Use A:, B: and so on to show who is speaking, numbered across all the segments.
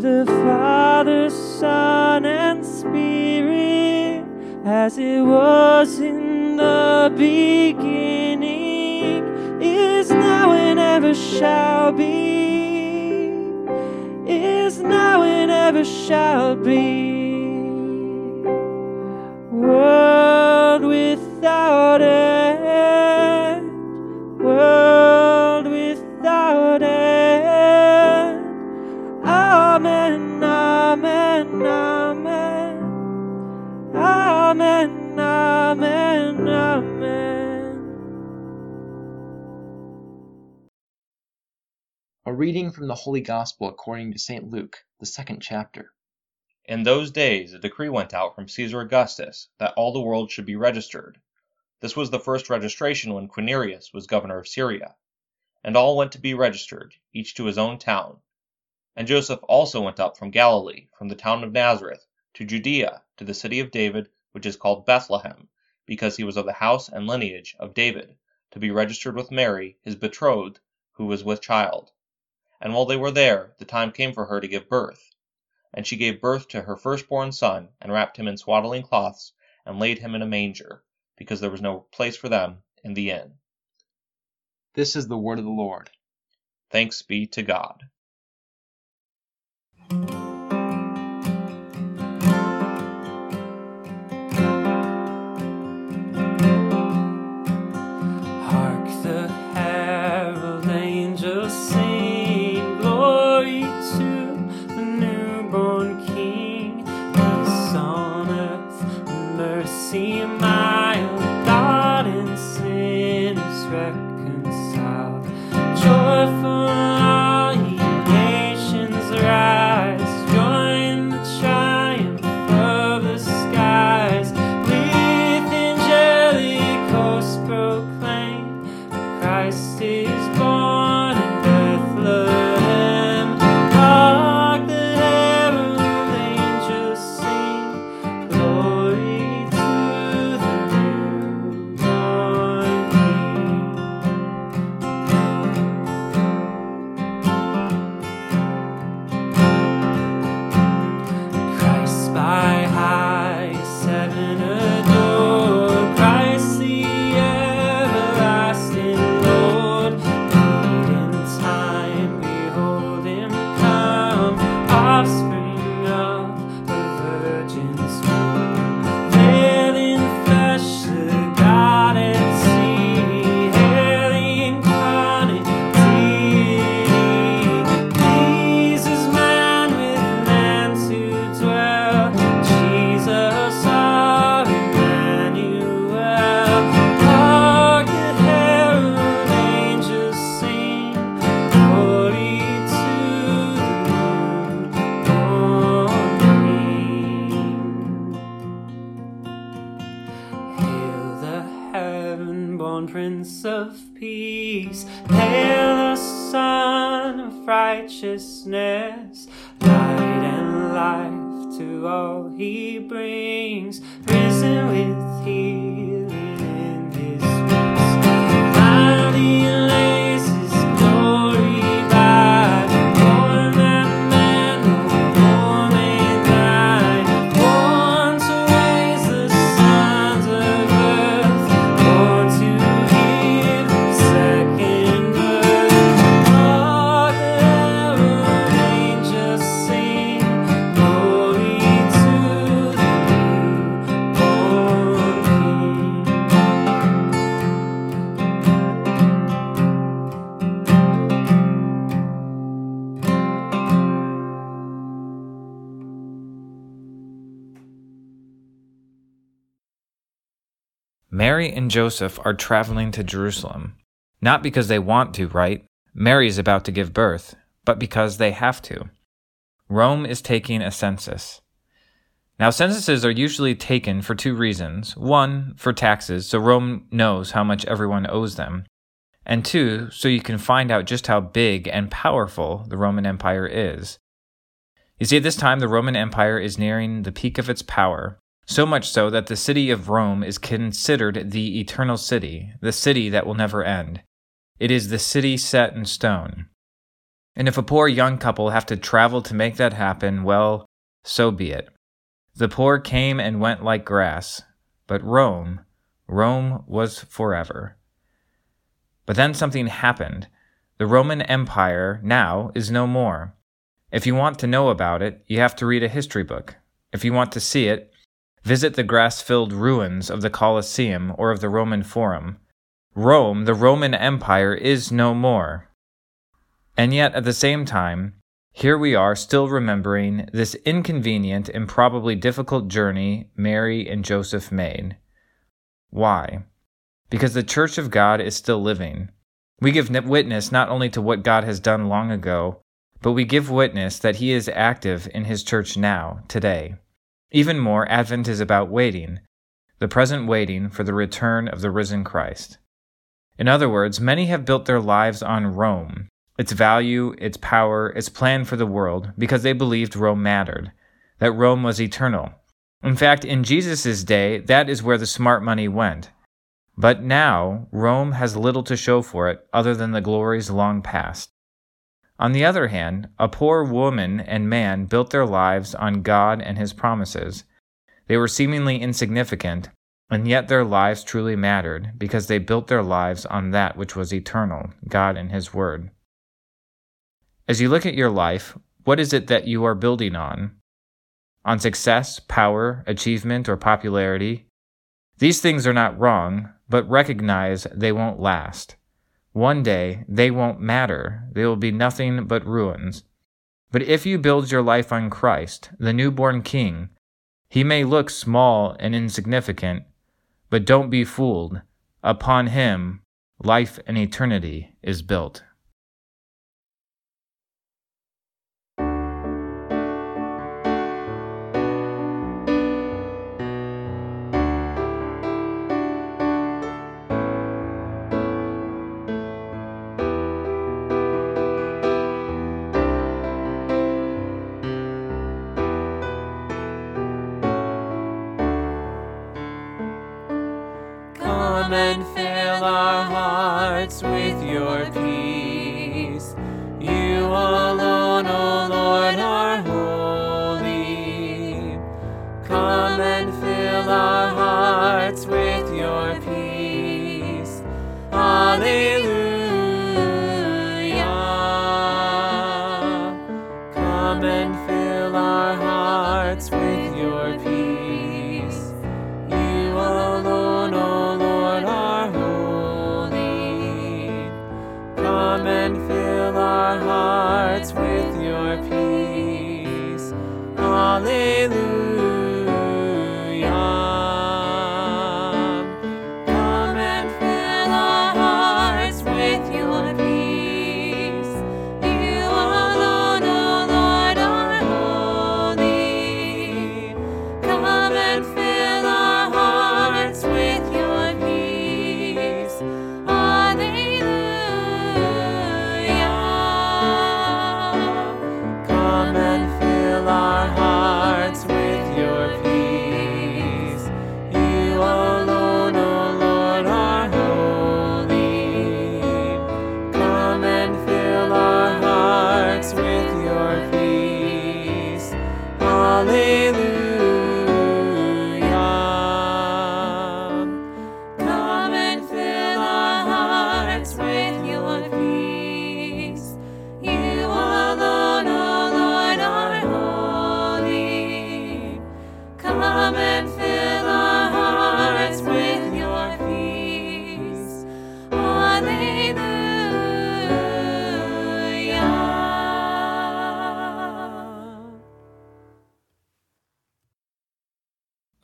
A: the Father, Son, and Spirit, as it was in the beginning, is now, and ever shall be, is now, and ever shall be.
B: Reading from the Holy Gospel according to St. Luke, the second chapter.
C: In those days a decree went out from Caesar Augustus that all the world should be registered. This was the first registration when Quirinius was governor of Syria. And all went to be registered, each to his own town. And Joseph also went up from Galilee, from the town of Nazareth, to Judea, to the city of David, which is called Bethlehem, because he was of the house and lineage of David, to be registered with Mary, his betrothed, who was with child. And while they were there, the time came for her to give birth. And she gave birth to her firstborn son, and wrapped him in swaddling cloths, and laid him in a manger, because there was no place for them in the inn.
B: This is the word of the Lord.
C: Thanks be to God.
A: Prince of Peace. Hail the Sun of Righteousness. Light and life to all he brings. Risen with healing
D: Mary and Joseph are traveling to Jerusalem. Not because they want to, right? Mary is about to give birth, but because they have to. Rome is taking a census. Now, censuses are usually taken for two reasons. One, for taxes, so Rome knows how much everyone owes them. And two, so you can find out just how big and powerful the Roman Empire is. You see, at this time, the Roman Empire is nearing the peak of its power, so much so that the city of Rome is considered the eternal city, the city that will never end. It is the city set in stone. And if a poor young couple have to travel to make that happen, well, so be it. The poor came and went like grass, but Rome, Rome was forever. But then something happened. The Roman Empire now is no more. If you want to know about it, you have to read a history book. If you want to see it, visit the grass filled ruins of the Colosseum or of the Roman Forum. Rome, the Roman Empire, is no more. And yet, at the same time, here we are still remembering this inconvenient and probably difficult journey Mary and Joseph made. Why? Because the Church of God is still living. We give witness not only to what God has done long ago, but we give witness that He is active in His church now, today. Even more, Advent is about waiting, the present waiting for the return of the risen Christ. In other words, many have built their lives on Rome, its value, its power, its plan for the world, because they believed Rome mattered, that Rome was eternal. In fact, in Jesus' day, that is where the smart money went. But now, Rome has little to show for it other than the glories long past. On the other hand, a poor woman and man built their lives on God and His promises. They were seemingly insignificant, and yet their lives truly mattered because they built their lives on that which was eternal, God and His Word. As you look at your life, what is it that you are building on? On success, power, achievement, or popularity? These things are not wrong, but recognize they won't last. One day, they won't matter. They will be nothing but ruins. But if you build your life on Christ, the newborn King, he may look small and insignificant, but don't be fooled. Upon him, life and eternity is built. Hallelujah.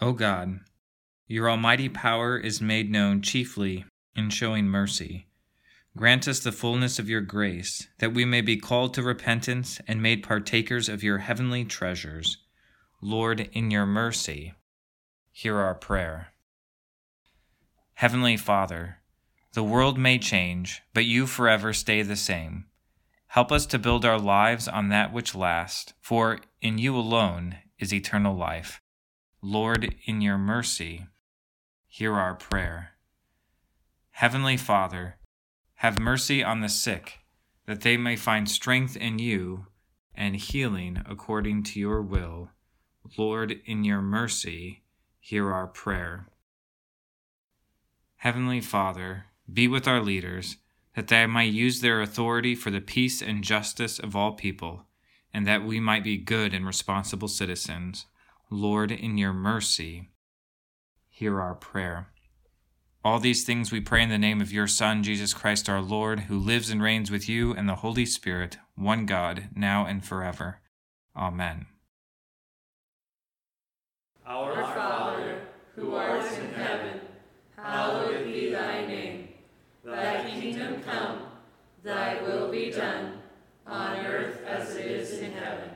D: O God, your almighty power is made known chiefly in showing mercy. Grant us the fullness of your grace, that we may be called to repentance and made partakers of your heavenly treasures. Lord, in your mercy, hear our prayer. Heavenly Father, the world may change, but you forever stay the same. Help us to build our lives on that which lasts, for in you alone is eternal life. Lord, in your mercy, hear our prayer. Heavenly Father, have mercy on the sick, that they may find strength in you and healing according to your will. Lord, in your mercy, hear our prayer. Heavenly Father, be with our leaders, that they might use their authority for the peace and justice of all people, and that we might be good and responsible citizens. Lord, in your mercy, hear our prayer. All these things we pray in the name of your Son, Jesus Christ our Lord, who lives and reigns with you and the Holy Spirit, one God, now and forever. Amen.
E: Our Father, who art in heaven, hallowed be thy name. Thy kingdom come, thy will be done, on earth as it is in heaven.